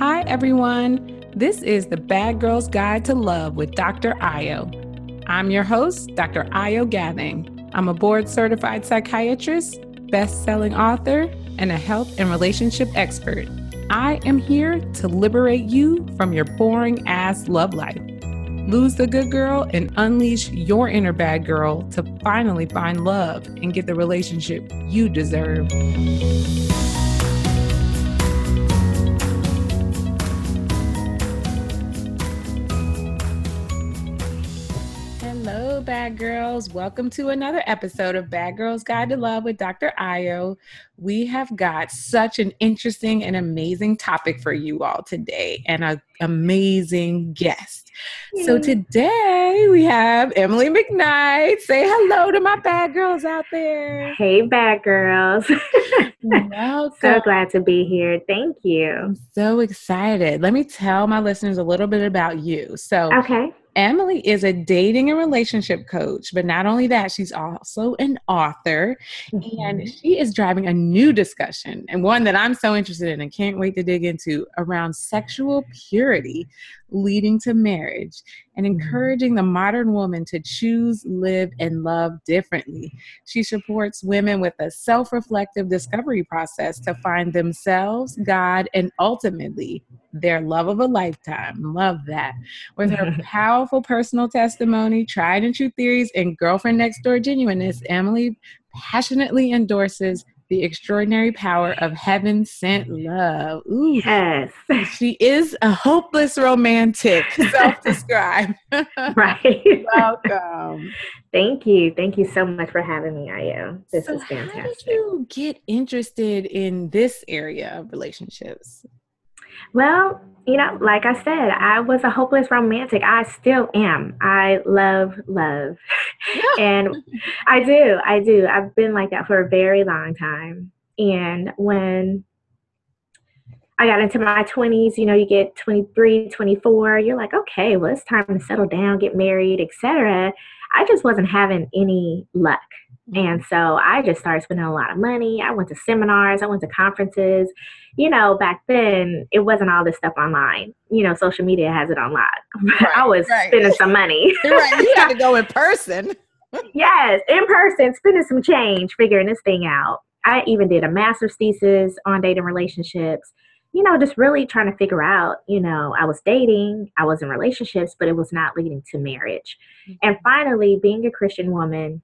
Hi, everyone. This is the Bad Girl's Guide to Love with Dr. Ayo. I'm your host, Dr. Ayo Gathing. I'm a board certified psychiatrist, best selling author, and a health and relationship expert. I am here to liberate you from your boring ass love life. Lose the good girl and unleash your inner bad girl to finally find love and get the relationship you deserve. Bad girls. Welcome to another episode of Bad Girls Guide to Love with Dr. Ayo. We have got such an interesting and amazing topic for you all today and an amazing guest. So today we have Emily McKnight. Say hello to my bad girls out there. Hey, bad girls. Welcome. so glad to be here. Thank you. I'm so excited. Let me tell my listeners a little bit about you. So, Okay. Emily is a dating and relationship coach, but not only that, she's also an author and mm-hmm. she is driving a new discussion and one that I'm so interested in and can't wait to dig into around sexual purity leading to marriage and mm-hmm. encouraging the modern woman to choose, live, and love differently. She supports women with a self reflective discovery process to find themselves, God, and ultimately their love of a lifetime. Love that. With her powerful personal testimony, tried and true theories, and girlfriend next door genuineness, Emily passionately endorses the extraordinary power of heaven sent love. Ooh, Yes. she is a hopeless romantic, self described. right. Welcome. Thank you. Thank you so much for having me, Ayo. This so is fantastic. How did you get interested in this area of relationships? Well, you know, like I said, I was a hopeless romantic. I still am. I love love. and I do. I do. I've been like that for a very long time. And when I got into my 20s, you know, you get 23, 24, you're like, okay, well, it's time to settle down, get married, etc. I just wasn't having any luck. And so I just started spending a lot of money. I went to seminars, I went to conferences. You know, back then it wasn't all this stuff online. You know, social media has it online. I was right. spending some money. right, you had to go in person. yes, in person, spending some change, figuring this thing out. I even did a master's thesis on dating relationships. You know, just really trying to figure out, you know, I was dating, I was in relationships, but it was not leading to marriage. Mm-hmm. And finally, being a Christian woman,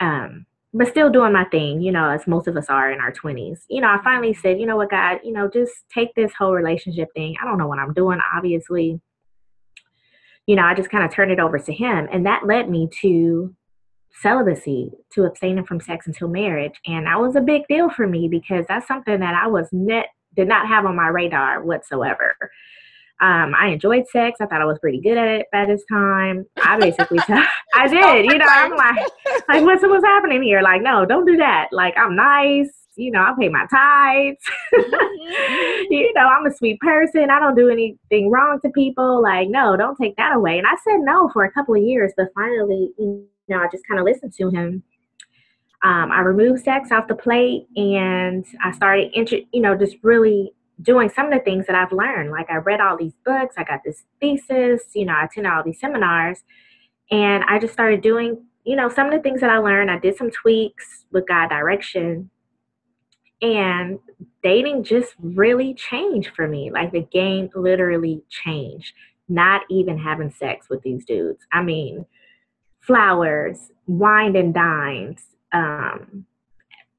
um, but still doing my thing, you know, as most of us are in our 20s. You know, I finally said, you know what, God, you know, just take this whole relationship thing. I don't know what I'm doing, obviously. You know, I just kind of turned it over to Him. And that led me to celibacy, to abstaining from sex until marriage. And that was a big deal for me because that's something that I was net did not have on my radar whatsoever. Um, I enjoyed sex. I thought I was pretty good at it by this time. I basically, t- I did. You know, I'm like, like what's what's happening here? Like, no, don't do that. Like, I'm nice. You know, I pay my tithes. you know, I'm a sweet person. I don't do anything wrong to people. Like, no, don't take that away. And I said no for a couple of years, but finally, you know, I just kind of listened to him. Um, I removed sex off the plate, and I started, intro- you know, just really doing some of the things that I've learned. Like I read all these books, I got this thesis, you know, I attended all these seminars, and I just started doing, you know, some of the things that I learned. I did some tweaks with God direction, and dating just really changed for me. Like the game literally changed. Not even having sex with these dudes. I mean, flowers, wine and dines, um,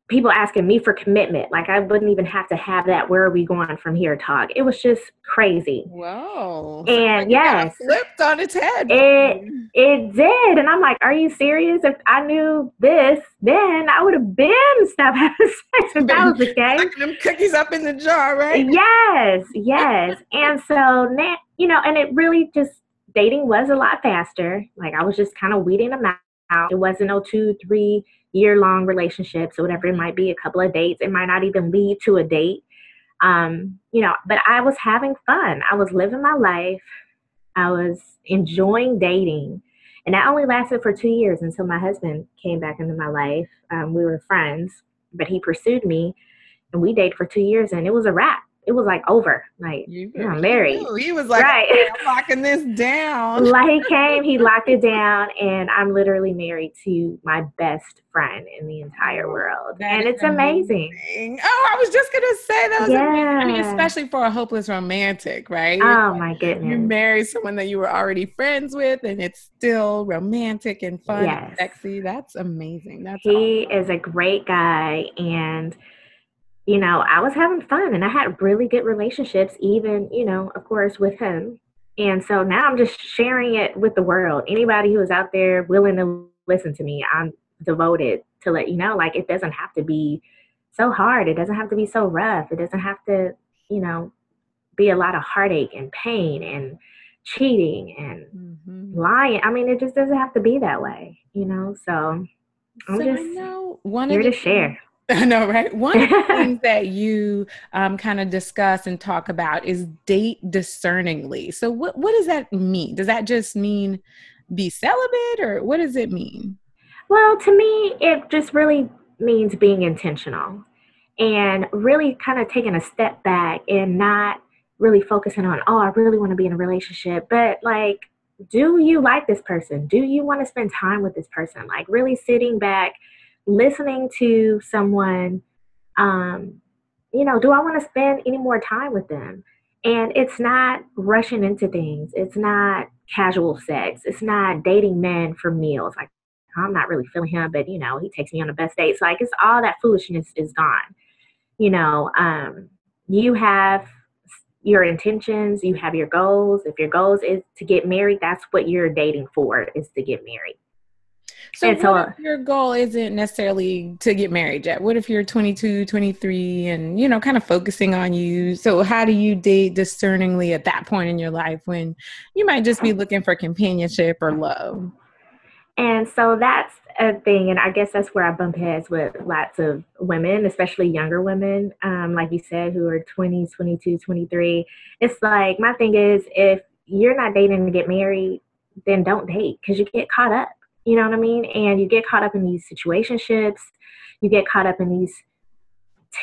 people asking me for commitment. Like I wouldn't even have to have that. Where are we going from here? Talk. It was just crazy. Whoa. And yes, flipped on its head. It- it did. And I'm like, are you serious? If I knew this, then I would have been stopped having sex if that was the case. Them cookies up in the jar, right? Yes, yes. and so now, you know, and it really just dating was a lot faster. Like I was just kind of weeding them out. It wasn't no two, three year long relationships or whatever it might be, a couple of dates. It might not even lead to a date. Um, you know, but I was having fun. I was living my life. I was enjoying dating. And that only lasted for two years until my husband came back into my life. Um, we were friends, but he pursued me and we dated for two years and it was a wrap. It was like over. Like you, know, married. He was like, right. I'm locking this down. like he came, he locked it down, and I'm literally married to my best friend in the entire world, that and it's amazing. amazing. Oh, I was just gonna say that was yeah. amazing. I mean, especially for a hopeless romantic, right? Oh my goodness! You marry someone that you were already friends with, and it's still romantic and fun, yes. and sexy. That's amazing. That's he awesome. is a great guy, and you know, I was having fun and I had really good relationships, even, you know, of course, with him. And so now I'm just sharing it with the world. Anybody who is out there willing to listen to me, I'm devoted to let you know, like, it doesn't have to be so hard. It doesn't have to be so rough. It doesn't have to, you know, be a lot of heartache and pain and cheating and mm-hmm. lying. I mean, it just doesn't have to be that way, you know? So I'm so just know one here to share. I know, right? One of the things that you um, kind of discuss and talk about is date discerningly. So, what what does that mean? Does that just mean be celibate, or what does it mean? Well, to me, it just really means being intentional and really kind of taking a step back and not really focusing on, oh, I really want to be in a relationship, but like, do you like this person? Do you want to spend time with this person? Like, really sitting back listening to someone, um, you know, do I want to spend any more time with them? And it's not rushing into things. It's not casual sex. It's not dating men for meals. Like, I'm not really feeling him, but you know, he takes me on the best dates. Like, it's all that foolishness is gone. You know, um, you have your intentions, you have your goals. If your goals is to get married, that's what you're dating for, is to get married. So, what so, if your goal isn't necessarily to get married yet? What if you're 22, 23, and you know, kind of focusing on you? So, how do you date discerningly at that point in your life when you might just be looking for companionship or love? And so that's a thing, and I guess that's where I bump heads with lots of women, especially younger women, um, like you said, who are 20, 22, 23. It's like my thing is if you're not dating to get married, then don't date because you get caught up you know what I mean? And you get caught up in these situationships, you get caught up in these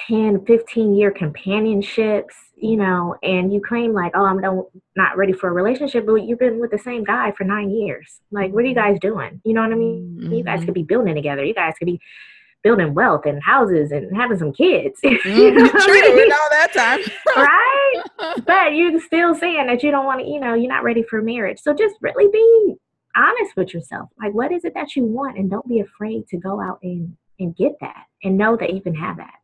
10, 15 year companionships, you know, and you claim like, oh, I'm not ready for a relationship, but you've been with the same guy for nine years. Like, what are you mm-hmm. guys doing? You know what I mean? Mm-hmm. You guys could be building together. You guys could be building wealth and houses and having some kids. you mm-hmm. know True, all that time. right? But you're still saying that you don't want to, you know, you're not ready for marriage. So just really be honest with yourself. Like, what is it that you want? And don't be afraid to go out and, and get that and know that you can have that.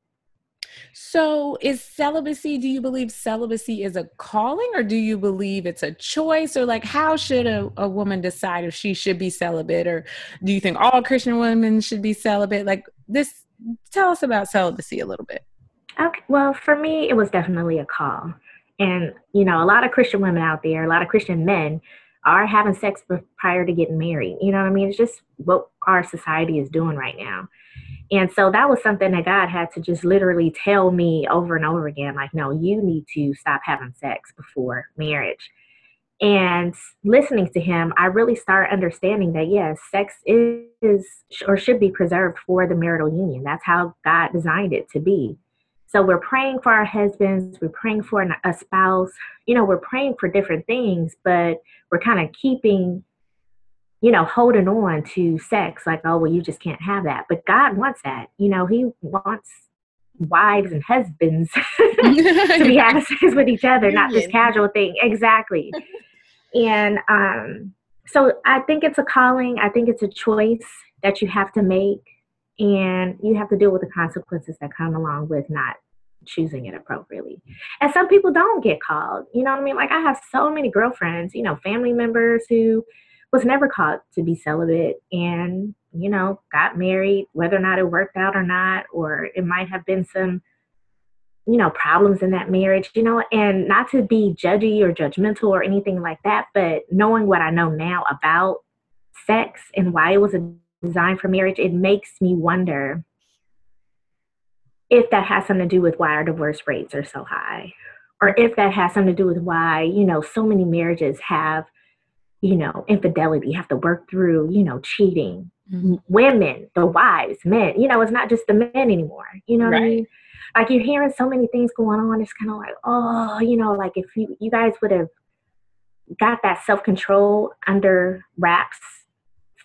So, is celibacy, do you believe celibacy is a calling or do you believe it's a choice? Or, like, how should a, a woman decide if she should be celibate? Or do you think all Christian women should be celibate? Like, this, tell us about celibacy a little bit. Okay. Well, for me, it was definitely a call. And, you know, a lot of Christian women out there, a lot of Christian men are having sex prior to getting married. You know what I mean? It's just what our society is doing right now. And so that was something that God had to just literally tell me over and over again like, no, you need to stop having sex before marriage. And listening to him, I really started understanding that, yes, sex is or should be preserved for the marital union. That's how God designed it to be. So we're praying for our husbands, we're praying for a spouse, you know, we're praying for different things, but we're kind of keeping, you know, holding on to sex like, oh, well, you just can't have that. But God wants that. You know, He wants wives and husbands to be having sex with each other, not this casual thing. Exactly. and um, so I think it's a calling, I think it's a choice that you have to make and you have to deal with the consequences that come along with not choosing it appropriately. And some people don't get called. You know what I mean? Like I have so many girlfriends, you know, family members who was never called to be celibate and, you know, got married, whether or not it worked out or not, or it might have been some, you know, problems in that marriage, you know, and not to be judgy or judgmental or anything like that, but knowing what I know now about sex and why it was a designed for marriage, it makes me wonder if that has something to do with why our divorce rates are so high, or if that has something to do with why, you know, so many marriages have, you know, infidelity, have to work through, you know, cheating. Mm-hmm. Women, the wives, men, you know, it's not just the men anymore. You know what right. I mean? like you're hearing so many things going on. It's kind of like, oh, you know, like if you you guys would have got that self control under wraps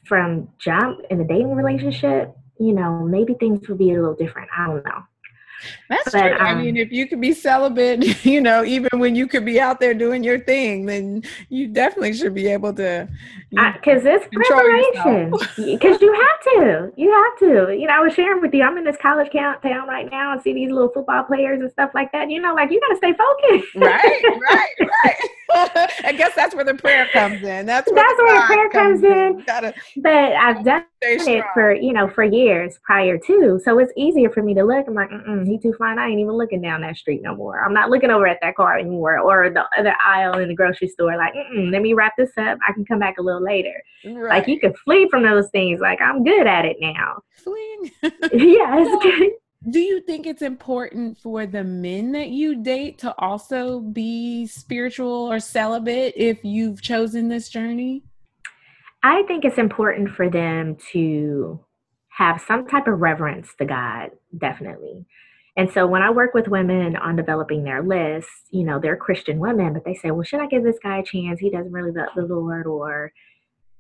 from jump in the dating relationship, you know, maybe things would be a little different. I don't know. That's but, true. Um, I mean, if you could be celibate, you know, even when you could be out there doing your thing, then you definitely should be able to. Because it's preparation. Because you have to. You have to. You know, I was sharing with you. I'm in this college town right now and see these little football players and stuff like that. You know, like you got to stay focused. right, right, right. I guess that's where the prayer comes in. That's where that's the where the prayer comes, in. in. Gotta, but I've done it for you know for years prior to, so it's easier for me to look. I'm like, mm he too fine. I ain't even looking down that street no more. I'm not looking over at that car anymore or the other aisle in the grocery store. Like, let me wrap this up. I can come back a little later. Right. Like you can flee from those things. Like I'm good at it now. Fleeing. yeah, it's good. Do you think it's important for the men that you date to also be spiritual or celibate if you've chosen this journey? I think it's important for them to have some type of reverence to God, definitely. And so when I work with women on developing their list, you know, they're Christian women, but they say, well, should I give this guy a chance? He doesn't really love the Lord or,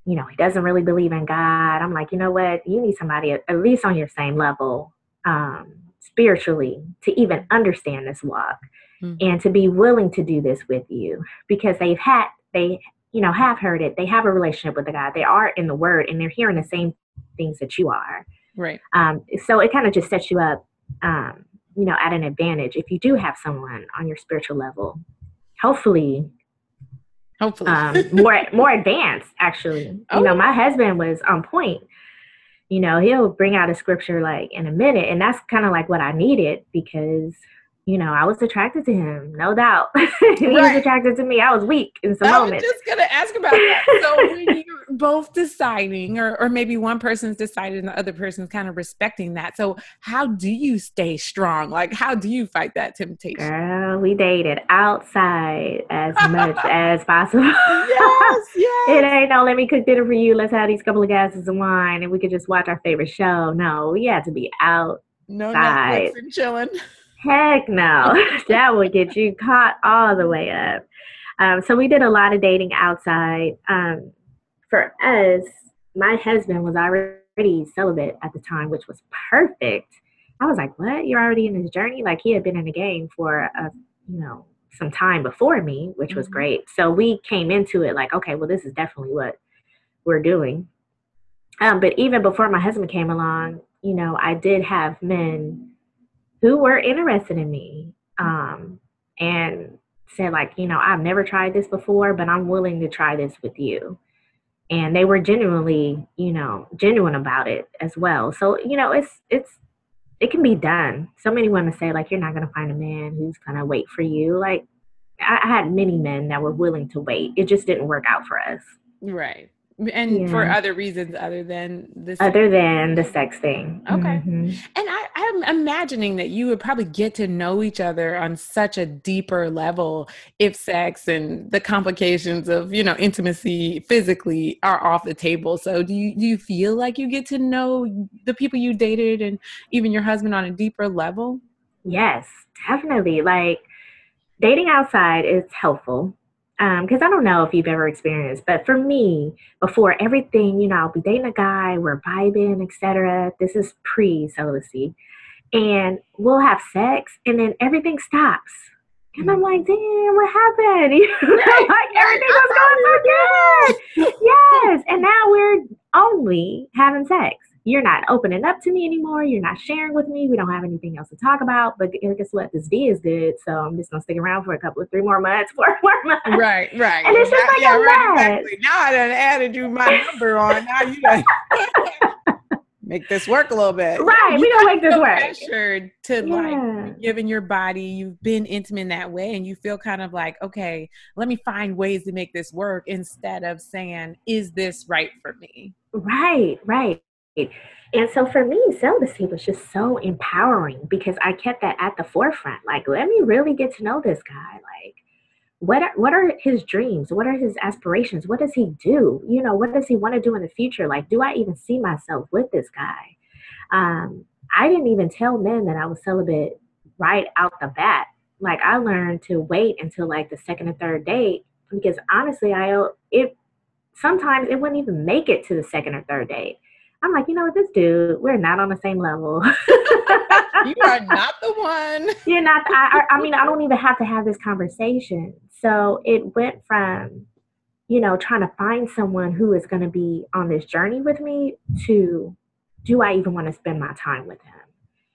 you know, he doesn't really believe in God. I'm like, you know what? You need somebody at least on your same level um, spiritually to even understand this walk mm-hmm. and to be willing to do this with you because they've had, they, you know, have heard it. They have a relationship with the God. They are in the word and they're hearing the same things that you are. Right. Um, so it kind of just sets you up um, you know at an advantage if you do have someone on your spiritual level hopefully hopefully um, more more advanced actually oh. you know my husband was on point you know he'll bring out a scripture like in a minute and that's kind of like what i needed because you know, I was attracted to him, no doubt. he right. was attracted to me. I was weak in some I moments. I was just gonna ask about that. So when you're both deciding, or or maybe one person's decided and the other person's kind of respecting that. So how do you stay strong? Like how do you fight that temptation? Girl, we dated outside as much as possible. Yes, yes. it ain't no let me cook dinner for you. Let's have these couple of glasses of wine and we could just watch our favorite show. No, we had to be out. No Netflix and chilling. Heck no. that would get you caught all the way up. Um, so we did a lot of dating outside. Um, for us, my husband was already celibate at the time, which was perfect. I was like, "What? You're already in this journey?" Like he had been in the game for a, you know, some time before me, which was mm-hmm. great. So we came into it like, "Okay, well, this is definitely what we're doing." Um, but even before my husband came along, you know, I did have men who were interested in me um, and said like you know i've never tried this before but i'm willing to try this with you. And they were genuinely you know genuine about it as well. So you know it's it's it can be done. So many women say like you're not going to find a man who's going to wait for you. Like I, I had many men that were willing to wait. It just didn't work out for us. Right and yeah. for other reasons other than this other than the sex thing. Okay. Mm-hmm. and I, i'm imagining that you would probably get to know each other on such a deeper level if sex and the complications of you know intimacy physically are off the table. So do you do you feel like you get to know the people you dated and even your husband on a deeper level? Yes definitely. Like dating outside is helpful because um, I don't know if you've ever experienced, but for me, before everything, you know, I'll be dating a guy, we're vibing, etc. This is pre celibacy, and we'll have sex, and then everything stops, and I'm like, damn, what happened? You know, like everything was going so good, yes, and now we're only having sex you're not opening up to me anymore. You're not sharing with me. We don't have anything else to talk about. But guess what? This D is good. So I'm just going to stick around for a couple of three more months, four more months. Right, right. And it's just like yeah, right, exactly. Now I done added you my number on. Now you done make this work a little bit. Right. You we don't make this work. Pressured to yeah. like given your body, you've been intimate in that way, and you feel kind of like, okay, let me find ways to make this work instead of saying, is this right for me? Right, right. And so for me, celibacy was just so empowering because I kept that at the forefront. Like, let me really get to know this guy. Like, what are, what are his dreams? What are his aspirations? What does he do? You know, what does he want to do in the future? Like, do I even see myself with this guy? Um, I didn't even tell men that I was celibate right out the bat. Like I learned to wait until like the second or third date because honestly, I it sometimes it wouldn't even make it to the second or third date. I'm like, you know what, this dude, we're not on the same level. you are not the one. You're not. I, I mean, I don't even have to have this conversation. So it went from, you know, trying to find someone who is going to be on this journey with me to, do I even want to spend my time with him?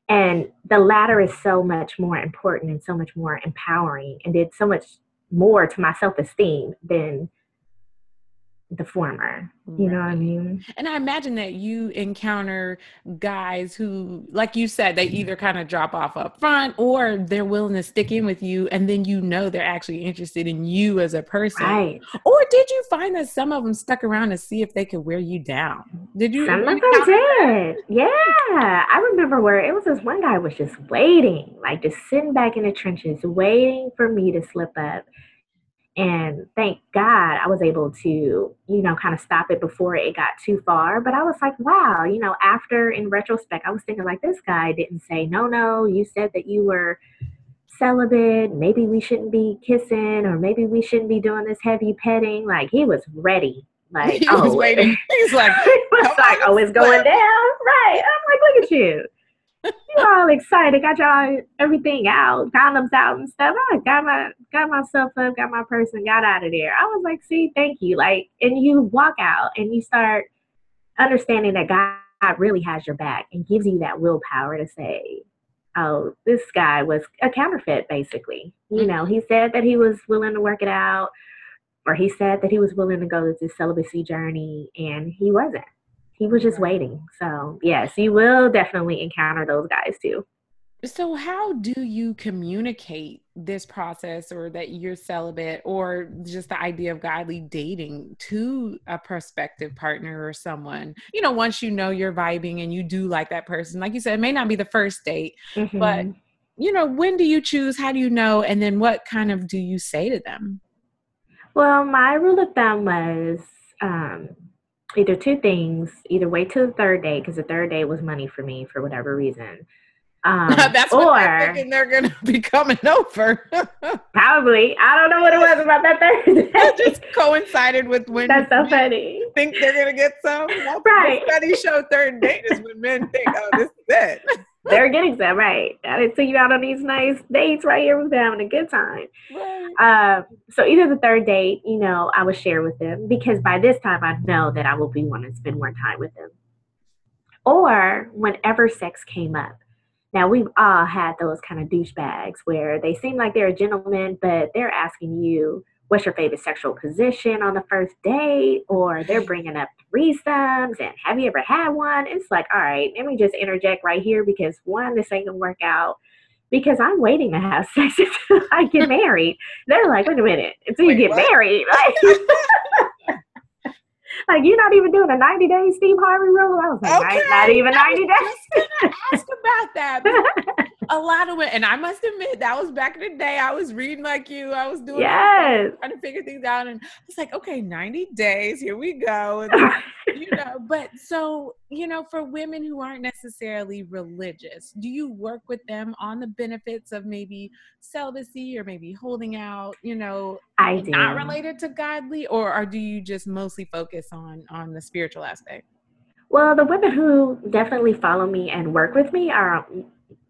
And the latter is so much more important and so much more empowering and did so much more to my self esteem than the former. You know what I mean? And I imagine that you encounter guys who, like you said, they either kind of drop off up front or they're willing to stick in with you, and then you know they're actually interested in you as a person. Right. Or did you find that some of them stuck around to see if they could wear you down? Did you? Some of them did. Yeah. I remember where it was this one guy was just waiting, like just sitting back in the trenches, waiting for me to slip up and thank God I was able to, you know, kind of stop it before it got too far. But I was like, wow, you know, after in retrospect, I was thinking like this guy didn't say, no, no, you said that you were celibate. Maybe we shouldn't be kissing or maybe we shouldn't be doing this heavy petting. Like he was ready. Like, he oh, was waiting. He's like, he was like, oh, it's going down. Right. I'm like, look at you you all excited, got y'all everything out, condoms out and stuff. I got my got myself up, got my person, got out of there. I was like, see, thank you. Like, and you walk out and you start understanding that God really has your back and gives you that willpower to say, Oh, this guy was a counterfeit, basically. You mm-hmm. know, he said that he was willing to work it out, or he said that he was willing to go this celibacy journey, and he wasn't he was just waiting. So, yes, you will definitely encounter those guys too. So, how do you communicate this process or that you're celibate or just the idea of godly dating to a prospective partner or someone? You know, once you know you're vibing and you do like that person, like you said, it may not be the first date, mm-hmm. but you know, when do you choose? How do you know? And then what kind of do you say to them? Well, my rule of thumb was um, either two things either wait till the third day because the third day was money for me for whatever reason um, that's or they're thinking they're gonna be coming over. probably, I don't know what it was about that Thursday. It just coincided with when that's so funny. Think they're gonna get some. That's right. Study show third date is when men think, oh, this is it. They're getting some right. I didn't see you out on these nice dates right here with them having a good time. Right. Um, so either the third date, you know, I would share with them because by this time I know that I will be wanting to spend more time with them. Or whenever sex came up now, we've all had those kind of douchebags where they seem like they're a gentleman, but they're asking you, what's your favorite sexual position on the first date? Or they're bringing up threesomes and have you ever had one? It's like, all right, let me just interject right here because one, this ain't gonna work out because I'm waiting to have sex until I get married. They're like, wait a minute, until Wait, you get what? married. like you're not even doing a 90 day Steve Harvey rule. I was like, okay. not, even 90 days. ask about that. a lot of it, and I must admit that was back in the day. I was reading like you. I was doing yes. trying to figure things out, and I was like, okay, 90 days. Here we go. You know, but so you know, for women who aren't necessarily religious, do you work with them on the benefits of maybe celibacy or maybe holding out? You know, I do. not related to godly, or, or do you just mostly focus on on the spiritual aspect? Well, the women who definitely follow me and work with me are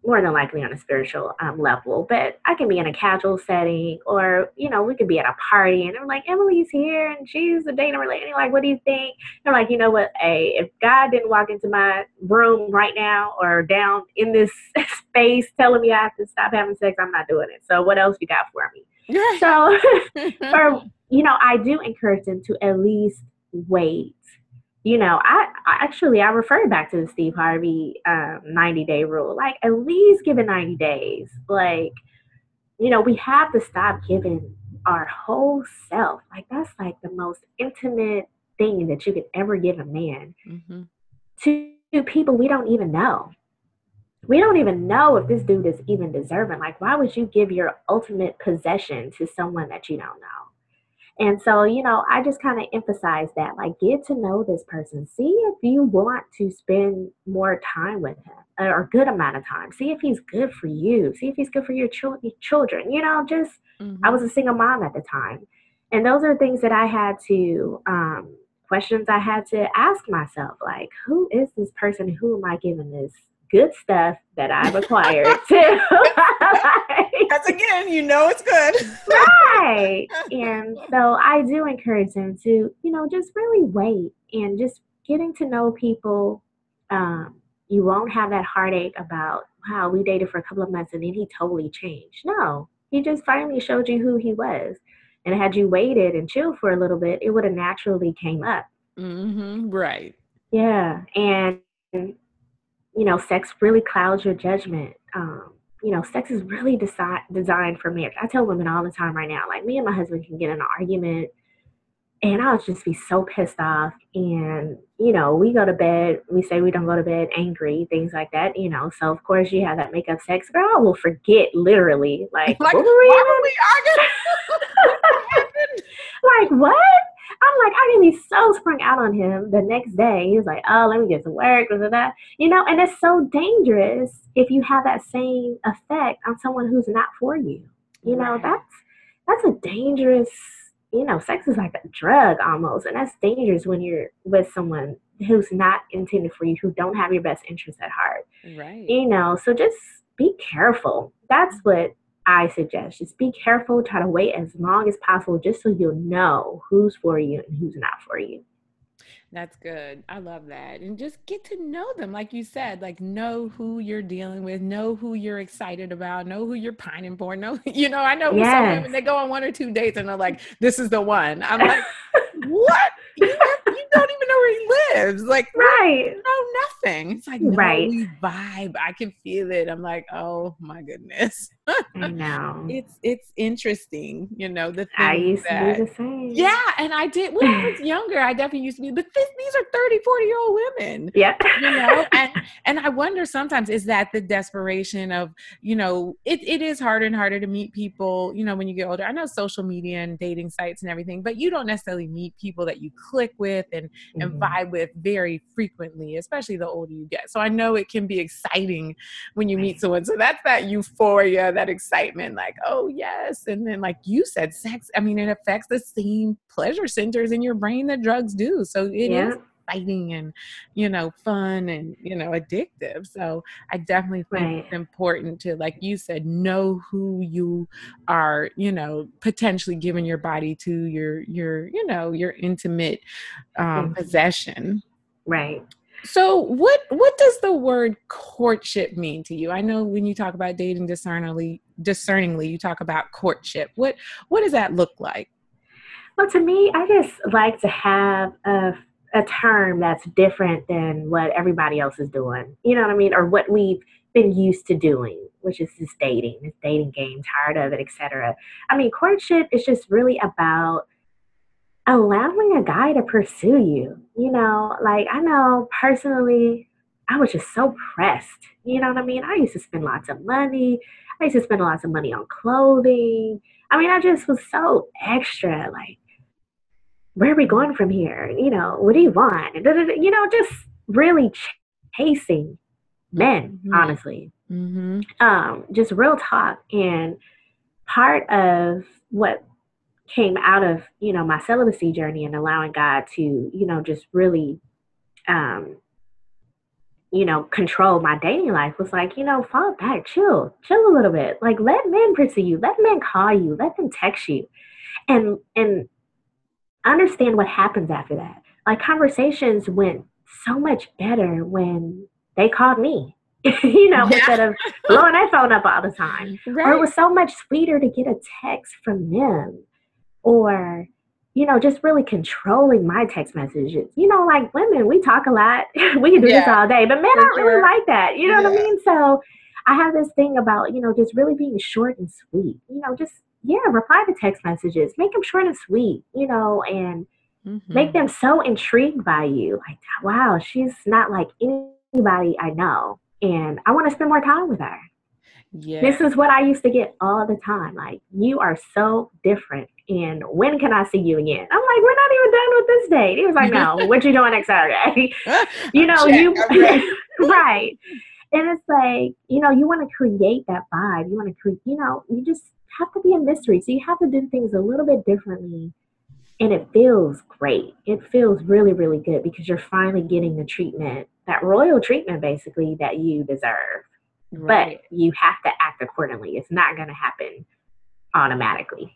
more than likely on a spiritual um, level, but I can be in a casual setting or, you know, we could be at a party and I'm like, Emily's here and she's a dating relationship. Like, what do you think? I'm like, you know what? Hey, if God didn't walk into my room right now or down in this space telling me I have to stop having sex, I'm not doing it. So what else you got for me? so, or, you know, I do encourage them to at least wait you know, I, I, actually I refer back to the Steve Harvey um, 90 day rule. Like at least give it 90 days. Like, you know, we have to stop giving our whole self. Like that's like the most intimate thing that you could ever give a man mm-hmm. to people we don't even know. We don't even know if this dude is even deserving. Like, why would you give your ultimate possession to someone that you don't know? And so, you know, I just kind of emphasize that, like, get to know this person. See if you want to spend more time with him or a good amount of time. See if he's good for you. See if he's good for your children. You know, just, mm-hmm. I was a single mom at the time. And those are things that I had to, um, questions I had to ask myself, like, who is this person? Who am I giving this good stuff that I've acquired That's again, you know it's good. right. And so I do encourage them to, you know, just really wait and just getting to know people. Um, you won't have that heartache about, wow, we dated for a couple of months and then he totally changed. No, he just finally showed you who he was. And had you waited and chilled for a little bit, it would have naturally came up. Mm-hmm. Right. Yeah. And you know, sex really clouds your judgment. Um, you know, sex is really desi- designed for marriage. I tell women all the time right now, like me and my husband can get in an argument and I'll just be so pissed off. And, you know, we go to bed, we say we don't go to bed angry, things like that, you know. So, of course, you have that makeup sex. Girl will forget literally, like, like what were we, why were we arguing? like, what? I'm like, I can be so sprung out on him the next day. He's like, oh, let me get to work, blah, blah, blah. you know, and it's so dangerous if you have that same effect on someone who's not for you. You know, that's that's a dangerous, you know, sex is like a drug almost, and that's dangerous when you're with someone who's not intended for you, who don't have your best interest at heart. Right. You know, so just be careful. That's what I suggest just be careful, try to wait as long as possible just so you'll know who's for you and who's not for you. That's good. I love that. And just get to know them. Like you said, like know who you're dealing with, know who you're excited about, know who you're pining for. Know, you know, I know yes. some women, they go on one or two dates and they're like, this is the one. I'm like, what? You, have, you don't even know where he lives. Like, right. No, nothing. It's like, no, right. vibe. I can feel it. I'm like, oh my goodness. I know. It's it's interesting, you know, the I used that, to be the same. Yeah, and I did when I was younger, I definitely used to be, but this, these are 30, 40 year old women. Yeah. You know, and and I wonder sometimes is that the desperation of, you know, it, it is harder and harder to meet people, you know, when you get older. I know social media and dating sites and everything, but you don't necessarily meet people that you click with and, mm-hmm. and vibe with very frequently, especially the older you get. So I know it can be exciting when you meet someone. So that's that euphoria that excitement, like, oh, yes. And then, like you said, sex, I mean, it affects the same pleasure centers in your brain that drugs do. So it yeah. is exciting and you know fun and you know addictive so i definitely think right. it's important to like you said know who you are you know potentially giving your body to your your you know your intimate um mm-hmm. possession right so what what does the word courtship mean to you? I know when you talk about dating discerningly discerningly, you talk about courtship. What what does that look like? Well, to me, I just like to have a a term that's different than what everybody else is doing. You know what I mean? Or what we've been used to doing, which is this dating, this dating game, tired of it, etc. I mean, courtship is just really about allowing a guy to pursue you. You know, like I know personally, I was just so pressed. You know what I mean? I used to spend lots of money. I used to spend lots of money on clothing. I mean, I just was so extra. Like, where are we going from here? You know, what do you want? You know, just really chasing men, mm-hmm. honestly. Mm-hmm. Um, just real talk. And part of what came out of you know my celibacy journey and allowing God to you know just really um you know control my dating life was like you know fall back chill chill a little bit like let men pursue you let men call you let them text you and and understand what happens after that like conversations went so much better when they called me you know, yeah. instead of blowing their phone up all the time. Right. Or it was so much sweeter to get a text from them or you know, just really controlling my text messages. You know, like women, we talk a lot. we can do yeah. this all day, but men aren't really like that. You know yeah. what I mean? So I have this thing about, you know, just really being short and sweet. You know, just, yeah, reply to text messages, make them short and sweet, you know, and mm-hmm. make them so intrigued by you. Like, wow, she's not like anybody I know. And I want to spend more time with her. Yeah. This is what I used to get all the time. Like, you are so different. And when can I see you again? I'm like, we're not even done with this date. He was like, no, what you doing next Saturday? you know, Check, you right. And it's like, you know, you want to create that vibe. You want to create, you know, you just have to be a mystery. So you have to do things a little bit differently. And it feels great. It feels really, really good because you're finally getting the treatment, that royal treatment basically that you deserve. Right. But you have to act accordingly. It's not going to happen automatically.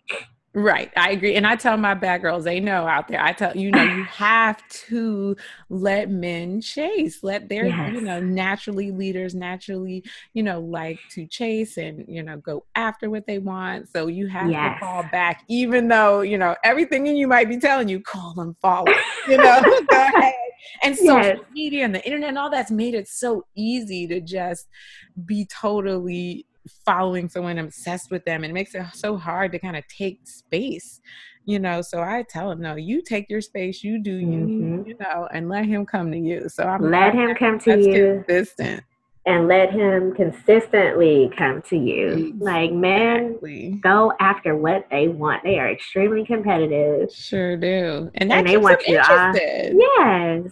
Right. I agree. And I tell my bad girls, they know out there, I tell you know, you have to let men chase. Let their, yes. you know, naturally leaders naturally, you know, like to chase and, you know, go after what they want. So you have yes. to call back, even though, you know, everything in you might be telling you, call them follow, you know, go ahead. And social yes. media and the internet and all that's made it so easy to just be totally following someone obsessed with them. And it makes it so hard to kind of take space you know? So i tell him no you take your space you do you mm-hmm. you know and let him come to you. So i'm let him come to you. consistent and let him consistently come to you exactly. like men go after what they want they are extremely competitive sure do and, and they want you uh, yes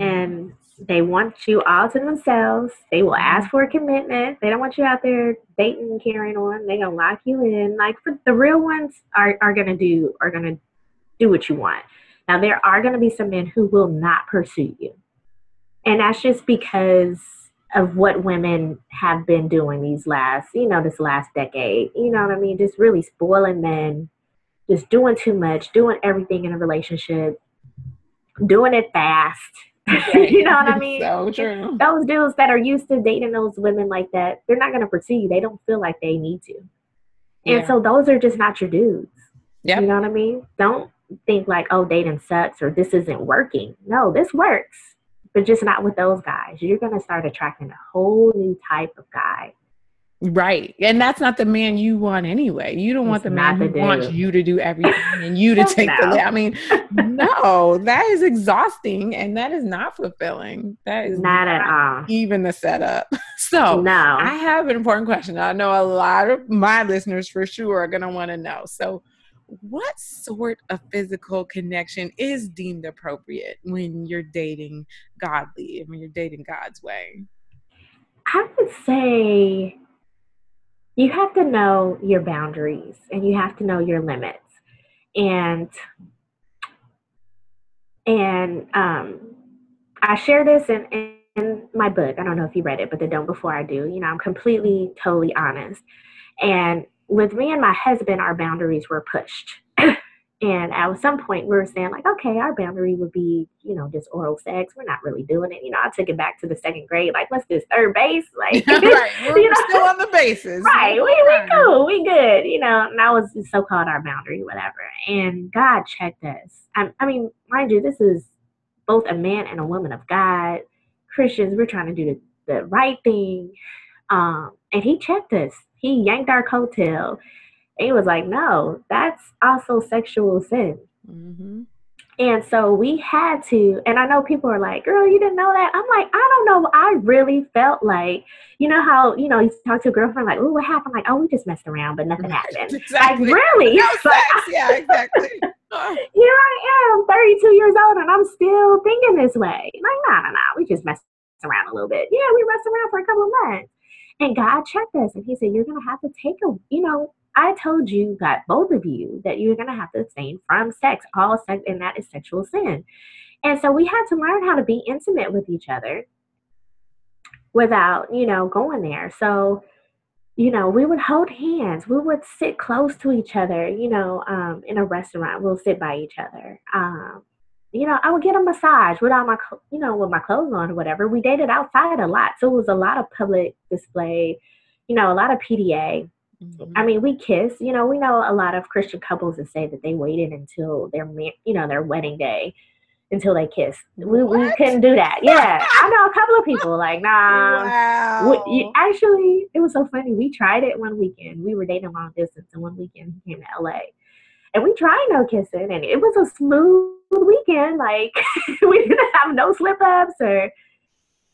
and they want you all to themselves. They will ask mm-hmm. for a commitment. They don't want you out there dating and carrying on. They're gonna lock you in. Like for the real ones are, are gonna do are gonna do what you want. Now there are gonna be some men who will not pursue you. And that's just because of what women have been doing these last, you know, this last decade. You know what I mean? Just really spoiling men, just doing too much, doing everything in a relationship, doing it fast you know what I mean? So true. Those dudes that are used to dating those women like that, they're not going to pursue you. They don't feel like they need to. And yeah. so those are just not your dudes. Yeah. You know what I mean? Don't think like, oh, dating sucks or this isn't working. No, this works, but just not with those guys. You're going to start attracting a whole new type of guy Right. And that's not the man you want anyway. You don't it's want the man who the wants you to do everything and you to take no. the I mean, no, that is exhausting and that is not fulfilling. That is not, not at all. Even the setup. So no. I have an important question. I know a lot of my listeners for sure are gonna want to know. So what sort of physical connection is deemed appropriate when you're dating godly and when you're dating God's way? I would say you have to know your boundaries and you have to know your limits. And and um, i share this in, in my book. I don't know if you read it but the don't before i do. You know i'm completely totally honest. And with me and my husband our boundaries were pushed And at some point, we were saying, like, okay, our boundary would be, you know, just oral sex. We're not really doing it. You know, I took it back to the second grade. Like, what's this third base? Like, right. We're you know? still on the bases. Right. We, we cool. We good. You know, and that was so called our boundary, whatever. And God checked us. I, I mean, mind you, this is both a man and a woman of God. Christians, we're trying to do the, the right thing. Um, and he checked us. He yanked our coattail And he was like, no, that's also sexual sin. Mm-hmm. And so we had to, and I know people are like, girl, you didn't know that. I'm like, I don't know. I really felt like, you know how, you know, you talk to a girlfriend, like, oh, what happened? Like, oh, we just messed around, but nothing happened. Exactly. Like, really? No yeah, exactly. Here I am, 32 years old, and I'm still thinking this way. Like, no, no, no. We just messed around a little bit. Yeah, we messed around for a couple of months. And God checked us, and He said, you're going to have to take a, you know, I told you, God, both of you, that you're going to have to abstain from sex, all sex, and that is sexual sin. And so we had to learn how to be intimate with each other without, you know, going there. So, you know, we would hold hands. We would sit close to each other, you know, um, in a restaurant. We'll sit by each other. Um, you know, I would get a massage without my, you know, with my clothes on or whatever. We dated outside a lot. So it was a lot of public display, you know, a lot of PDA. Mm-hmm. I mean, we kiss. You know, we know a lot of Christian couples that say that they waited until their, you know, their wedding day until they kiss. We, we couldn't do that. Yeah, I know a couple of people like, nah. Wow. We, actually, it was so funny. We tried it one weekend. We were dating long distance, and one weekend he came to LA, and we tried no kissing, and it was a smooth weekend. Like we didn't have no slip ups or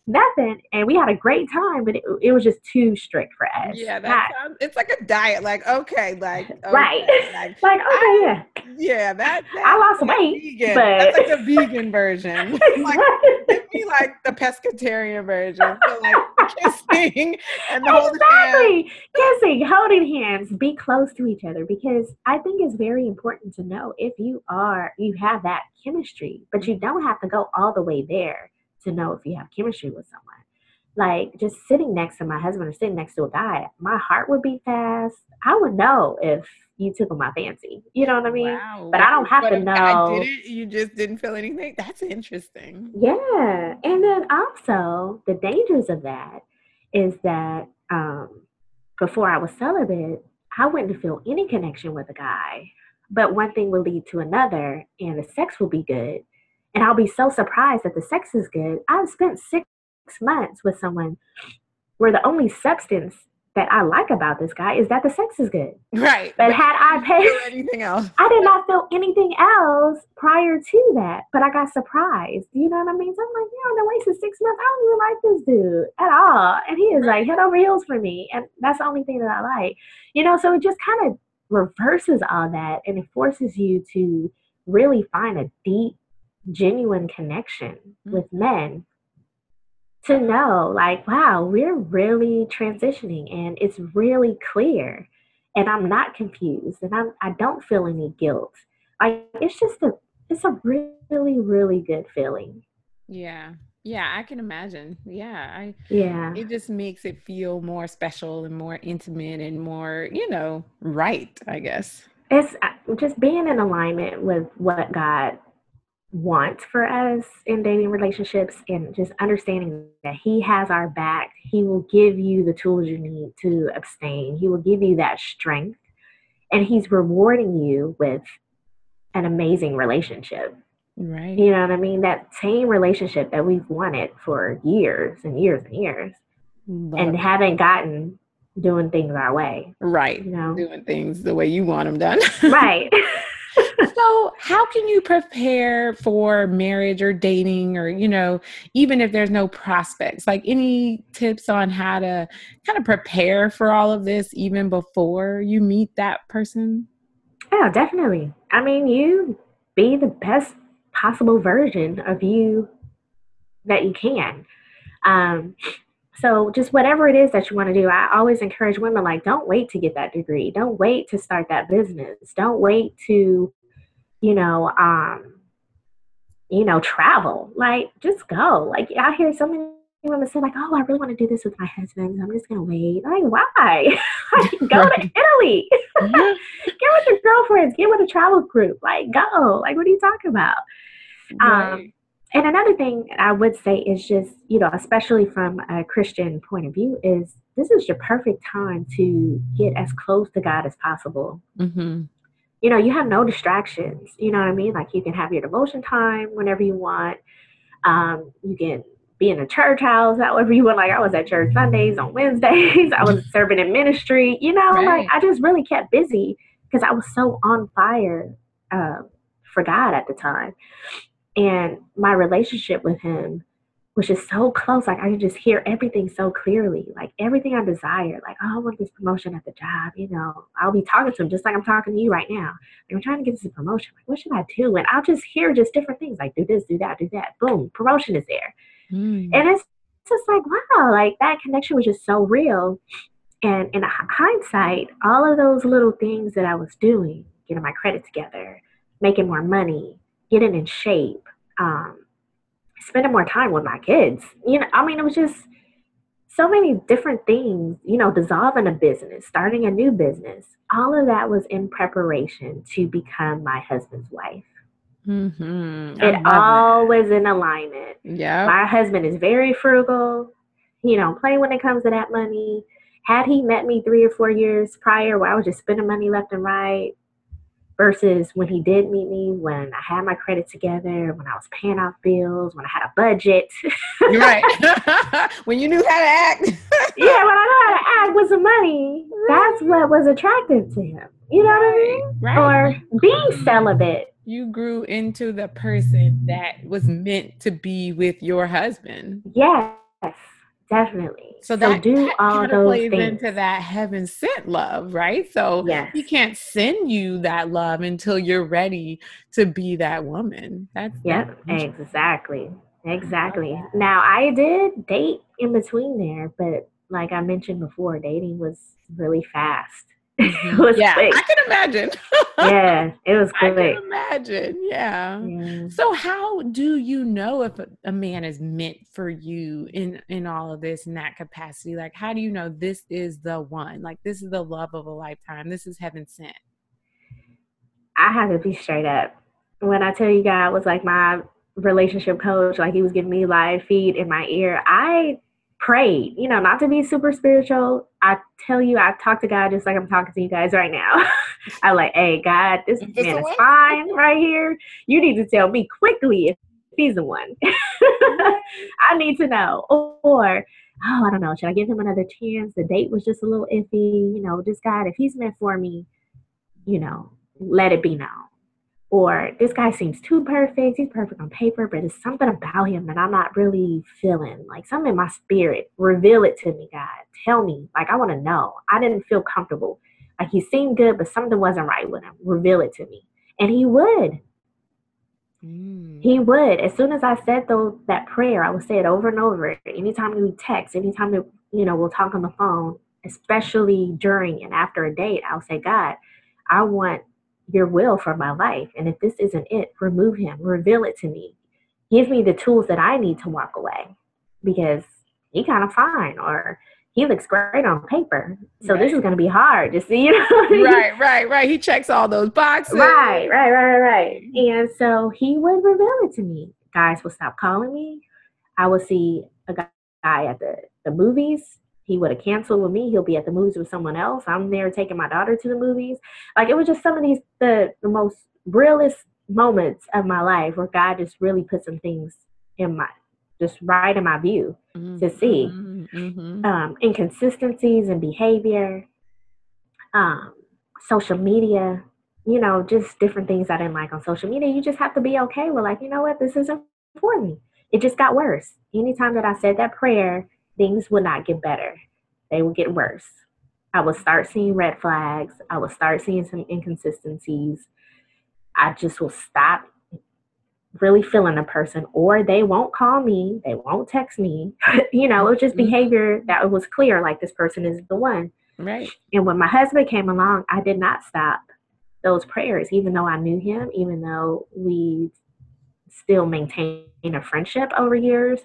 nothing. And we had a great time, but it, it was just too strict for us. Yeah, that sounds, it's like a diet. Like, okay, like, okay, right. Like, like okay, I, yeah. Yeah, that, that I lost weight. Vegan. But... That's like a vegan version. like, it'd be like the pescatarian version. So like kissing and the exactly. Kissing, holding hands, be close to each other because I think it's very important to know if you are, you have that chemistry, but you don't have to go all the way there to know if you have chemistry with someone. Like just sitting next to my husband or sitting next to a guy, my heart would beat fast. I would know if you tickle my fancy. You know what I mean? Wow. But I don't have but to know. I did it, you just didn't feel anything. That's interesting. Yeah. And then also the dangers of that is that um, before I was celibate, I wouldn't feel any connection with a guy. But one thing will lead to another, and the sex will be good. And I'll be so surprised that the sex is good. I've spent six months with someone where the only substance that I like about this guy is that the sex is good. Right. But, had I paid anything else, I did not feel anything else prior to that. But I got surprised. You know what I mean? So I'm like, yeah, I've been wasting six months. I don't even like this dude at all. And he is like head over heels for me. And that's the only thing that I like. You know, so it just kind of reverses all that and it forces you to really find a deep, genuine connection mm-hmm. with men to know like wow we're really transitioning and it's really clear and i'm not confused and i'm i don't feel any guilt. Like it's just a it's a really really good feeling. Yeah. Yeah i can imagine. Yeah i yeah. it just makes it feel more special and more intimate and more you know right i guess. It's uh, just being in alignment with what god want for us in dating relationships and just understanding that he has our back he will give you the tools you need to abstain. He will give you that strength and he's rewarding you with an amazing relationship. Right. You know what i mean? That same relationship that we've wanted for years and years and years Love and it. haven't gotten doing things our way right. you know? Doing things the way you want them done. Right so how can you prepare for marriage or dating or you know even if there's no prospects? Like any tips on how to kind of prepare for all of this even before you meet that person? Yeah definitely. I mean you be the best possible version of you that you can. Um so just whatever it is that you want to do i always encourage women like don't wait to get that degree. Don't wait to start that business. Don't wait to you know um you know travel like just go like i hear so many women say like oh i really want to do this with my husband i'm just gonna wait like why go right. to italy mm-hmm. get with your girlfriends get with a travel group like go like what are you talking about right. um and another thing I would say is just, you know, especially from a Christian point of view, is this is your perfect time to get as close to God as possible. Mm-hmm. You know, you have no distractions. You know what I mean? Like you can have your devotion time whenever you want. Um, you can be in a church house however you want. Like I was at church Sundays, on Wednesdays. I was serving in ministry. You know, right. like I just really kept busy because I was so on fire uh, for God at the time. And my relationship with him was just so close. Like I could just hear everything so clearly. Like everything I desire. Like, oh, I want this promotion at the job. You know, I'll be talking to him just like I'm talking to you right now. Like, I'm trying to get this promotion. Like, what should I do? And I'll just hear just different things. Like, do this, do that, do that. Boom, promotion is there. Mm. And it's just like, wow, like that connection was just so real. And in hindsight, all of those little things that I was doing, getting my credit together, making more money, getting in shape, um, spending more time with my kids. You know, I mean, it was just so many different things, you know, dissolving a business, starting a new business. All of that was in preparation to become my husband's wife. Mm-hmm. It all was in alignment. Yeah. My husband is very frugal, you know, play when it comes to that money. Had he met me three or four years prior where I was just spending money left and right, versus when he did meet me when I had my credit together, when I was paying off bills, when I had a budget. You're right. when you knew how to act. yeah, when I knew how to act with some money, that's what was attractive to him. You know what I mean? Right. Or being celibate. You grew into the person that was meant to be with your husband. Yes. Definitely. So that, do that all those plays things. into that heaven sent love, right? So Yes. he can't send you that love until you're ready to be that woman. That's Yep, exactly. Exactly. Now I did date in between there, but like I mentioned before, dating was really fast. Mm-hmm. it was yeah, quick. I can imagine. yeah, it was quick. I can imagine. Yeah. Yeah. So how do you know if a, a man is meant for you in in all of this in that capacity? Like how do you know this is the one? Like this is the love of a lifetime. This is heaven sent. I have to be straight up. When I tell you God was like my relationship coach, like he was giving me live feed in my ear, I prayed, you know, not to be super spiritual. I tell you, I talk to God just like I'm talking to you guys right now. I like, hey, God, this Is this man is fine right here. You need to tell me quickly if he's the one. I need to know. Or, oh, I don't know, should I give him another chance? The date was just a little iffy. You know, just God, if he's meant for me, you know, let it be known. Or this guy seems too perfect. He's perfect on paper, but there's something about him that I'm not really feeling. Like something in my spirit. Reveal it to me, God. Tell me. Like I want to know. I didn't feel comfortable. Like he seemed good, but something wasn't right with him. Reveal it to me. And he would. Mm. He would. As soon as I said though that prayer, I would say it over and over. Anytime we text, anytime that, you know, we'll talk on the phone, especially during and after a date, I'll say, God, I want your will for my life. And if this isn't it, remove him, reveal it to me. Give me the tools that I need to walk away because he kind of fine or he looks great on paper. So this is going to be hard to see, you know? right, right, right. He checks all those boxes. Right, right, right, right, right. Mm-hmm. And so he would reveal it to me. Guys would stop calling me. I would see a guy at the, the movies. He would have canceled with me. He'll be at the movies with someone else. I'm there taking my daughter to the movies. Like it was just some of these the, the most realest moments of my life where God just really put some things in my just right in my view. to see. Mhm. um, inconsistencies in behavior, um, social media, you know, just different things I didn't like on social media. You just have to be okay with, like, you know what, this isn't for me. It just got worse. Anytime that I said that prayer, things would not get better, they would get worse. I would start seeing red flags, I would start seeing some inconsistencies. I just will stop really feeling a person or they won't call me they won't text me you know it was just Mhm. behavior that was clear like this person is the one Right. and when my husband came along i did not stop those prayers even though i knew him even though we still maintained a friendship over years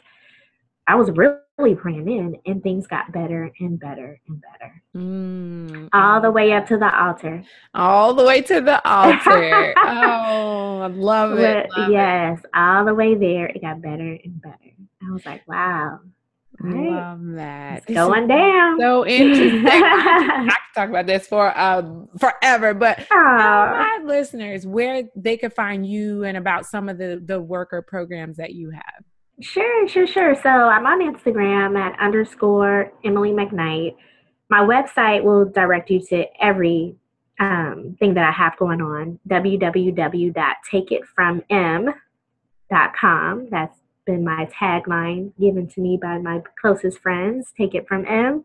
i was really praying in and things got better and better and better Mm, all the way up to the altar all the way to the altar. oh, I love it. But love it. yes all the way there it got better and better i was like wow right Love that. it's going down So interesting. I, I could talk about this for um forever, but my listeners where they could find you and about some of the the worker programs that you have. Sure, sure, sure. So I'm on Instagram at underscore Emily McKnight. My website will direct you to every um, thing that I have going on. www.takeitfromm.com. That's been my tagline given to me by my closest friends. Take it from M.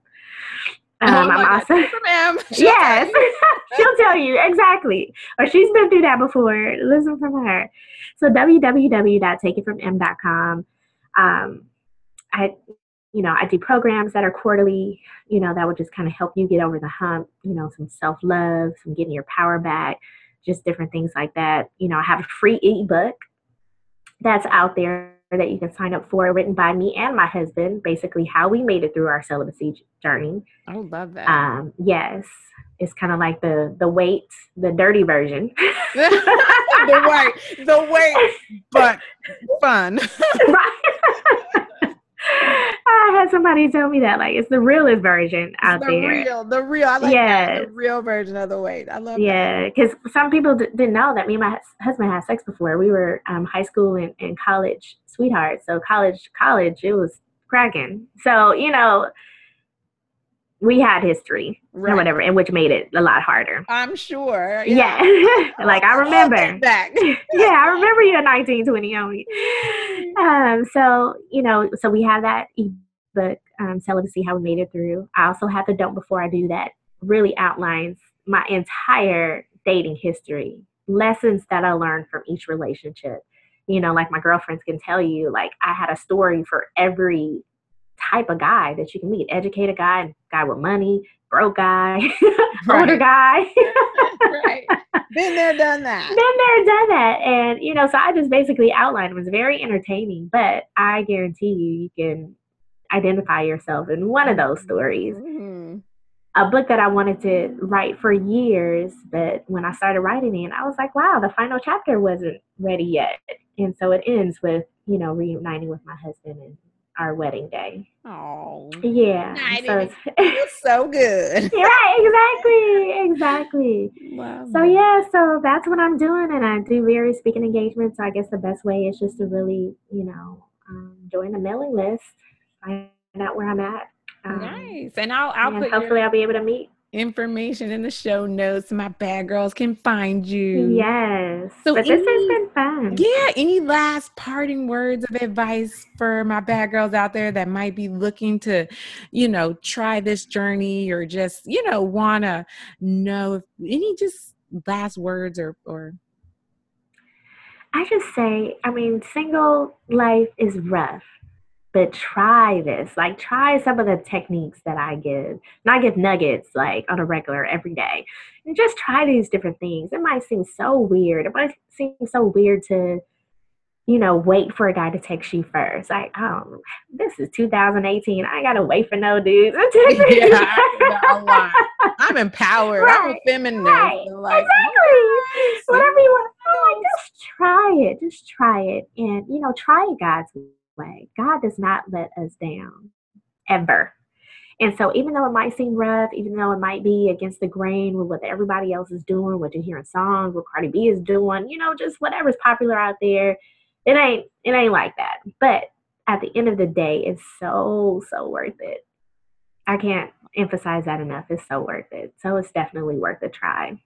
Um, oh I'm also from M. She'll yes, she'll tell you exactly. Or she's been through that before. Listen from her. So www.takeitfromm.com. Um, I, you know, I do programs that are quarterly. You know, that would just kind of help you get over the hump. You know, some self love, some getting your power back, just different things like that. You know, I have a free ebook that's out there that you can sign up for, written by me and my husband. Basically, how we made it through our celibacy journey. I love that. Um, yes, it's kind of like the the Wait, the dirty version. the Wait, the Wait, but fun. I had somebody tell me that like it's the realest version out the there. real, the real. I like that. The real version of the wait. I love. Yeah, because some people d- didn't know that me and my husband had sex before. We were um, high school and, and college sweethearts. So college, college, it was cracking. So you know, we had history or whatever, and which made it a lot harder. I'm sure. Yeah, like I remember. back. yeah, I remember you at 19, 20 on. Um, so, you know, so we have that book, um, Celibacy How We Made It Through. I also have the Don't Before I Do That, really outlines my entire dating history, lessons that I learned from each relationship. You know, like my girlfriends can tell you, like I had a story for every type of guy that you can meet educated guy, guy with money, broke guy, right. older guy. right. Been there, done that. Been there, done that. And, you know, so I just basically outlined it was very entertaining, but I guarantee you, you can identify yourself in one of those stories. Mm-hmm. A book that I wanted to write for years, but when I started writing it, I was like, wow, the final chapter wasn't ready yet. And so it ends with, you know, reuniting with my husband and our wedding day. Oh, yeah. So it's so good. right, exactly, exactly. Wow. So yeah, so that's what I'm doing, and I do various speaking engagements. So I guess the best way is just to really, you know, um, join the mailing list, find out where I'm at. Um, nice, and I'll, I'll and hopefully your... I'll be able to meet information in the show notes so my bad girls can find you. Yes. So but any, this has been fun. Yeah. Any last parting words of advice for my bad girls out there that might be looking to, you know, try this journey or just, you know, wanna know if any just last words or or I just say, I mean, single life is rough but try this. Like, try some of the techniques that I give. And I give nuggets like on a regular every day. And just try these different things. It might seem so weird. It might seem so weird to, you know, wait for a guy to text you first. Like, um, this is 2018. I gotta wait for no dudes. yeah, I'm empowered. Right, I'm a feminist. Right. Like, exactly. Whatever you want. Like, just try it. Just try it. And, you know, try it God's way. God does not let us down ever. And so, even though it might seem rough, even though it might be against the grain with what everybody else is doing, what you're hearing songs, what Cardi B is doing, you know, just whatever's popular out there, it ain't it ain't like that. But at the end of the day, it's so so worth it. I can't emphasize that enough. It's so worth it. So it's definitely worth a try.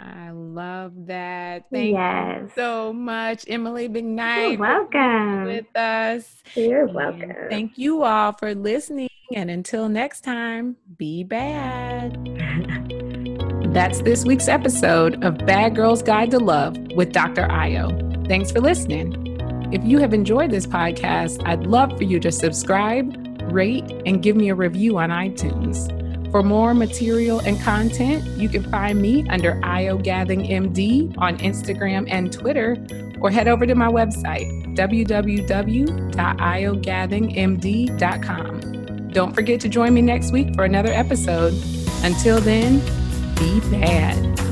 I love that. Thank yes. you so much, Emily McKnight. You're welcome. With us. You're and welcome. Thank you all for listening. And until next time, be bad. That's this week's episode of Bad Girls Guide to Love with Dr. Ayo. Thanks for listening. If you have enjoyed this podcast, I'd love for you to subscribe, rate, and give me a review on iTunes. For more material and content, you can find me under AyoGathingMD on Instagram and Twitter, or head over to my website, www.ayogathingmd.com. Don't forget to join me next week for another episode. Until then, be bad.